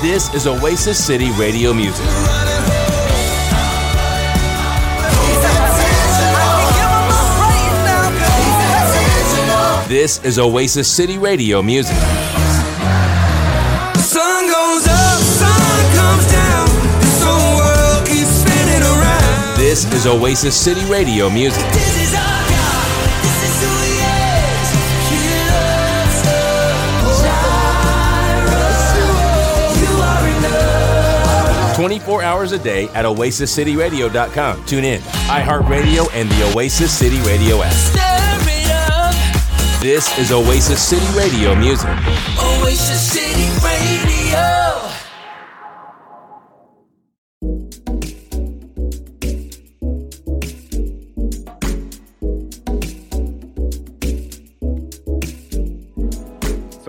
This is Oasis City Radio Music. This is Oasis City Radio Music. Sun goes up, sun comes down. This whole world keeps spinning around. This is Oasis City Radio Music. 24 hours a day at oasiscityradio.com. Tune in, iHeartRadio, and the Oasis City Radio app. This is Oasis City Radio Music. Oasis City Radio.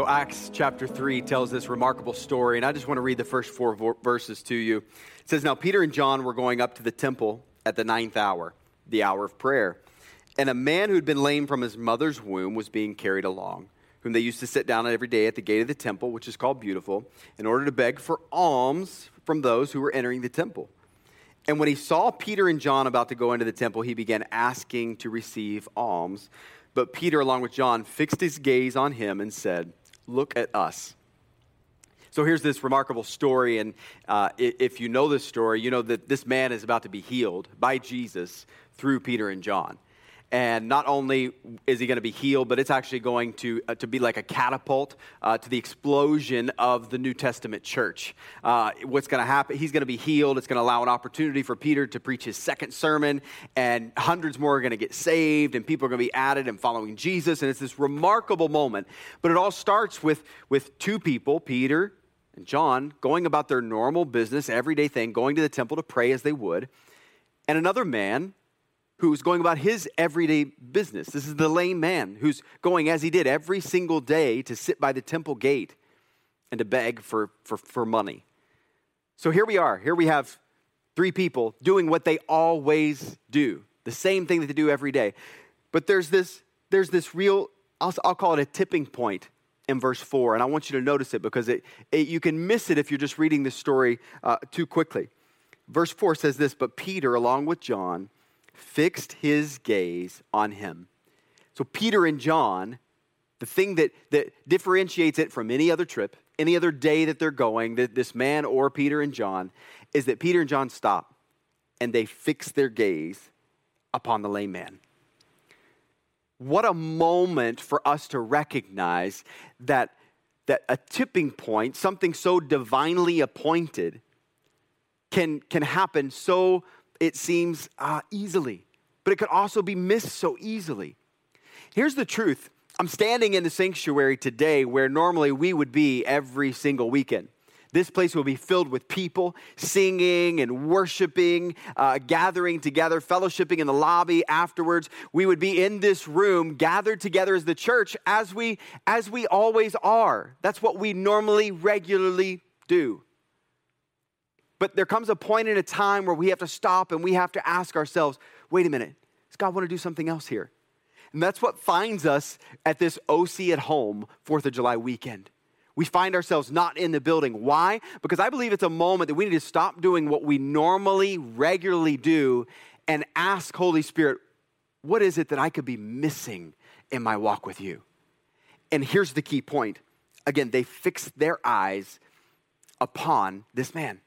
Acts chapter 3 tells this remarkable story, and I just want to read the first four verses to you. It says, Now Peter and John were going up to the temple at the ninth hour, the hour of prayer. And a man who'd been lame from his mother's womb was being carried along, whom they used to sit down every day at the gate of the temple, which is called Beautiful, in order to beg for alms from those who were entering the temple. And when he saw Peter and John about to go into the temple, he began asking to receive alms. But Peter, along with John, fixed his gaze on him and said, Look at us. So here's this remarkable story, and uh, if you know this story, you know that this man is about to be healed by Jesus through Peter and John. And not only is he going to be healed, but it's actually going to, uh, to be like a catapult uh, to the explosion of the New Testament church. Uh, what's going to happen? He's going to be healed. It's going to allow an opportunity for Peter to preach his second sermon, and hundreds more are going to get saved, and people are going to be added and following Jesus. And it's this remarkable moment. But it all starts with, with two people, Peter and John, going about their normal business, everyday thing, going to the temple to pray as they would, and another man who's going about his everyday business. This is the lame man who's going as he did every single day to sit by the temple gate and to beg for, for, for money. So here we are. Here we have three people doing what they always do, the same thing that they do every day. But there's this, there's this real, I'll, I'll call it a tipping point in verse 4, and I want you to notice it because it, it, you can miss it if you're just reading this story uh, too quickly. Verse 4 says this But Peter, along with John, fixed his gaze on him. So, Peter and John, the thing that, that differentiates it from any other trip, any other day that they're going, that this man or Peter and John, is that Peter and John stop and they fix their gaze upon the lame man. What a moment for us to recognize that, that a tipping point, something so divinely appointed, can, can happen so, it seems, uh, easily, but it could also be missed so easily. Here's the truth I'm standing in the sanctuary today where normally we would be every single weekend. This place will be filled with people singing and worshiping, uh, gathering together, fellowshipping in the lobby afterwards. We would be in this room gathered together as the church as we as we always are. That's what we normally regularly do. But there comes a point in a time where we have to stop and we have to ask ourselves, wait a minute, does God want to do something else here? And that's what finds us at this OC at home 4th of July weekend. We find ourselves not in the building. Why? Because I believe it's a moment that we need to stop doing what we normally, regularly do and ask Holy Spirit, what is it that I could be missing in my walk with you? And here's the key point. Again, they fixed their eyes upon this man.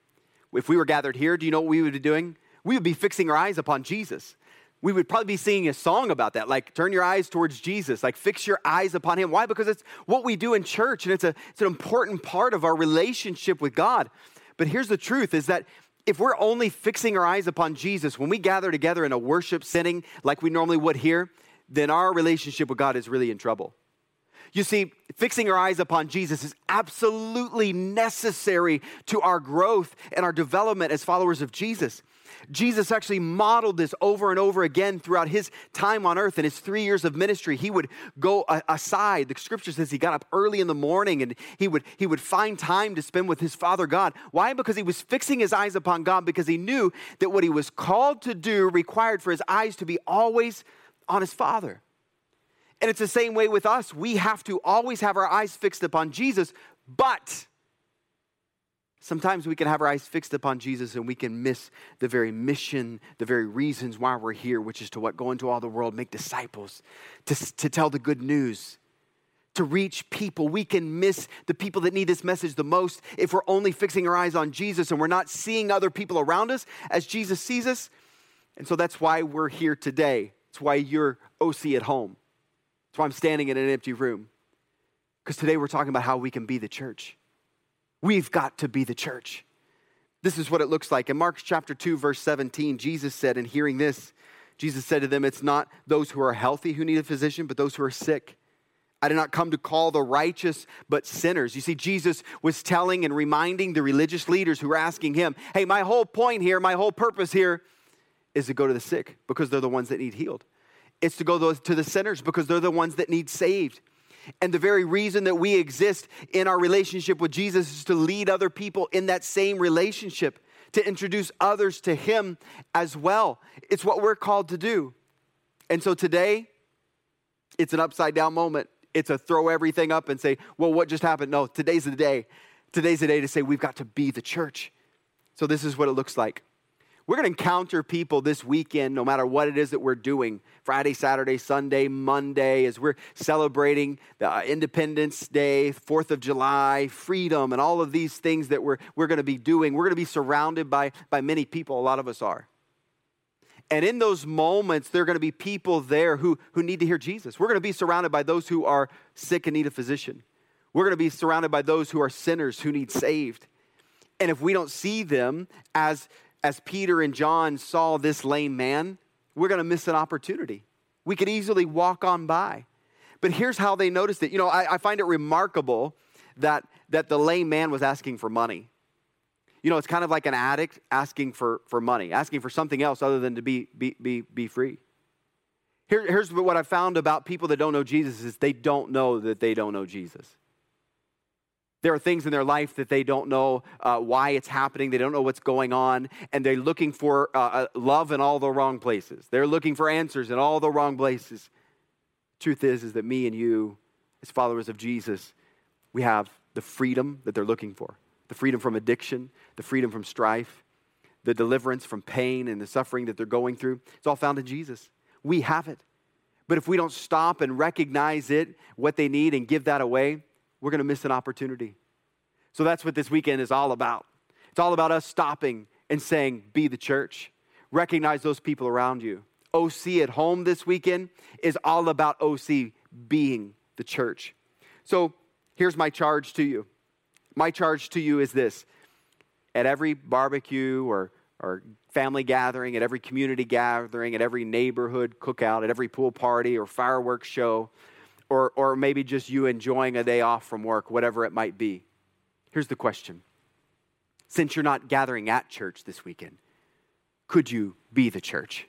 If we were gathered here, do you know what we would be doing? We would be fixing our eyes upon Jesus. We would probably be singing a song about that, like turn your eyes towards Jesus, like fix your eyes upon him. Why? Because it's what we do in church and it's, a, it's an important part of our relationship with God. But here's the truth is that if we're only fixing our eyes upon Jesus when we gather together in a worship setting like we normally would here, then our relationship with God is really in trouble. You see, fixing our eyes upon Jesus is absolutely necessary to our growth and our development as followers of Jesus. Jesus actually modeled this over and over again throughout his time on earth and his three years of ministry. He would go aside. The scripture says he got up early in the morning and he would, he would find time to spend with his Father God. Why? Because he was fixing his eyes upon God because he knew that what he was called to do required for his eyes to be always on his Father. And it's the same way with us. We have to always have our eyes fixed upon Jesus, but Sometimes we can have our eyes fixed upon Jesus and we can miss the very mission, the very reasons why we're here, which is to what? Go into all the world, make disciples, to, to tell the good news, to reach people. We can miss the people that need this message the most if we're only fixing our eyes on Jesus and we're not seeing other people around us as Jesus sees us. And so that's why we're here today. It's why you're OC at home. That's why I'm standing in an empty room. Because today we're talking about how we can be the church. We've got to be the church. This is what it looks like. In Mark chapter 2, verse 17, Jesus said, and hearing this, Jesus said to them, It's not those who are healthy who need a physician, but those who are sick. I did not come to call the righteous, but sinners. You see, Jesus was telling and reminding the religious leaders who were asking him, Hey, my whole point here, my whole purpose here is to go to the sick because they're the ones that need healed. It's to go to the sinners because they're the ones that need saved. And the very reason that we exist in our relationship with Jesus is to lead other people in that same relationship, to introduce others to Him as well. It's what we're called to do. And so today, it's an upside down moment. It's a throw everything up and say, well, what just happened? No, today's the day. Today's the day to say we've got to be the church. So this is what it looks like. We're going to encounter people this weekend, no matter what it is that we're doing Friday, Saturday, Sunday, Monday, as we're celebrating the uh, Independence Day, 4th of July, freedom, and all of these things that we're, we're going to be doing. We're going to be surrounded by, by many people. A lot of us are. And in those moments, there are going to be people there who, who need to hear Jesus. We're going to be surrounded by those who are sick and need a physician. We're going to be surrounded by those who are sinners who need saved. And if we don't see them as as Peter and John saw this lame man, we're going to miss an opportunity. We could easily walk on by. But here's how they noticed it. You know, I, I, find it remarkable that, that the lame man was asking for money. You know, it's kind of like an addict asking for, for money, asking for something else other than to be, be, be, be free. Here, here's what I found about people that don't know Jesus is they don't know that they don't know Jesus. There are things in their life that they don't know uh, why it's happening. They don't know what's going on. And they're looking for uh, uh, love in all the wrong places. They're looking for answers in all the wrong places. Truth is, is that me and you, as followers of Jesus, we have the freedom that they're looking for the freedom from addiction, the freedom from strife, the deliverance from pain and the suffering that they're going through. It's all found in Jesus. We have it. But if we don't stop and recognize it, what they need, and give that away, we're going to miss an opportunity. So that's what this weekend is all about. It's all about us stopping and saying, Be the church. Recognize those people around you. OC at home this weekend is all about OC being the church. So here's my charge to you. My charge to you is this at every barbecue or, or family gathering, at every community gathering, at every neighborhood cookout, at every pool party or fireworks show, or, or maybe just you enjoying a day off from work, whatever it might be. Here's the question Since you're not gathering at church this weekend, could you be the church?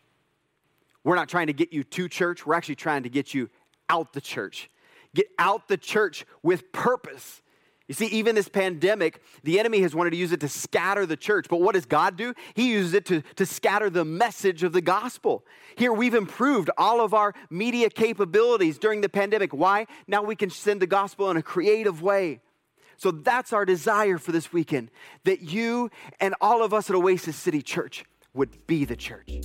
We're not trying to get you to church, we're actually trying to get you out the church. Get out the church with purpose you see, even this pandemic, the enemy has wanted to use it to scatter the church. But what does God do? He uses it to, to scatter the message of the gospel. Here, we've improved all of our media capabilities during the pandemic. Why? Now we can send the gospel in a creative way. So that's our desire for this weekend that you and all of us at Oasis City Church would be the church.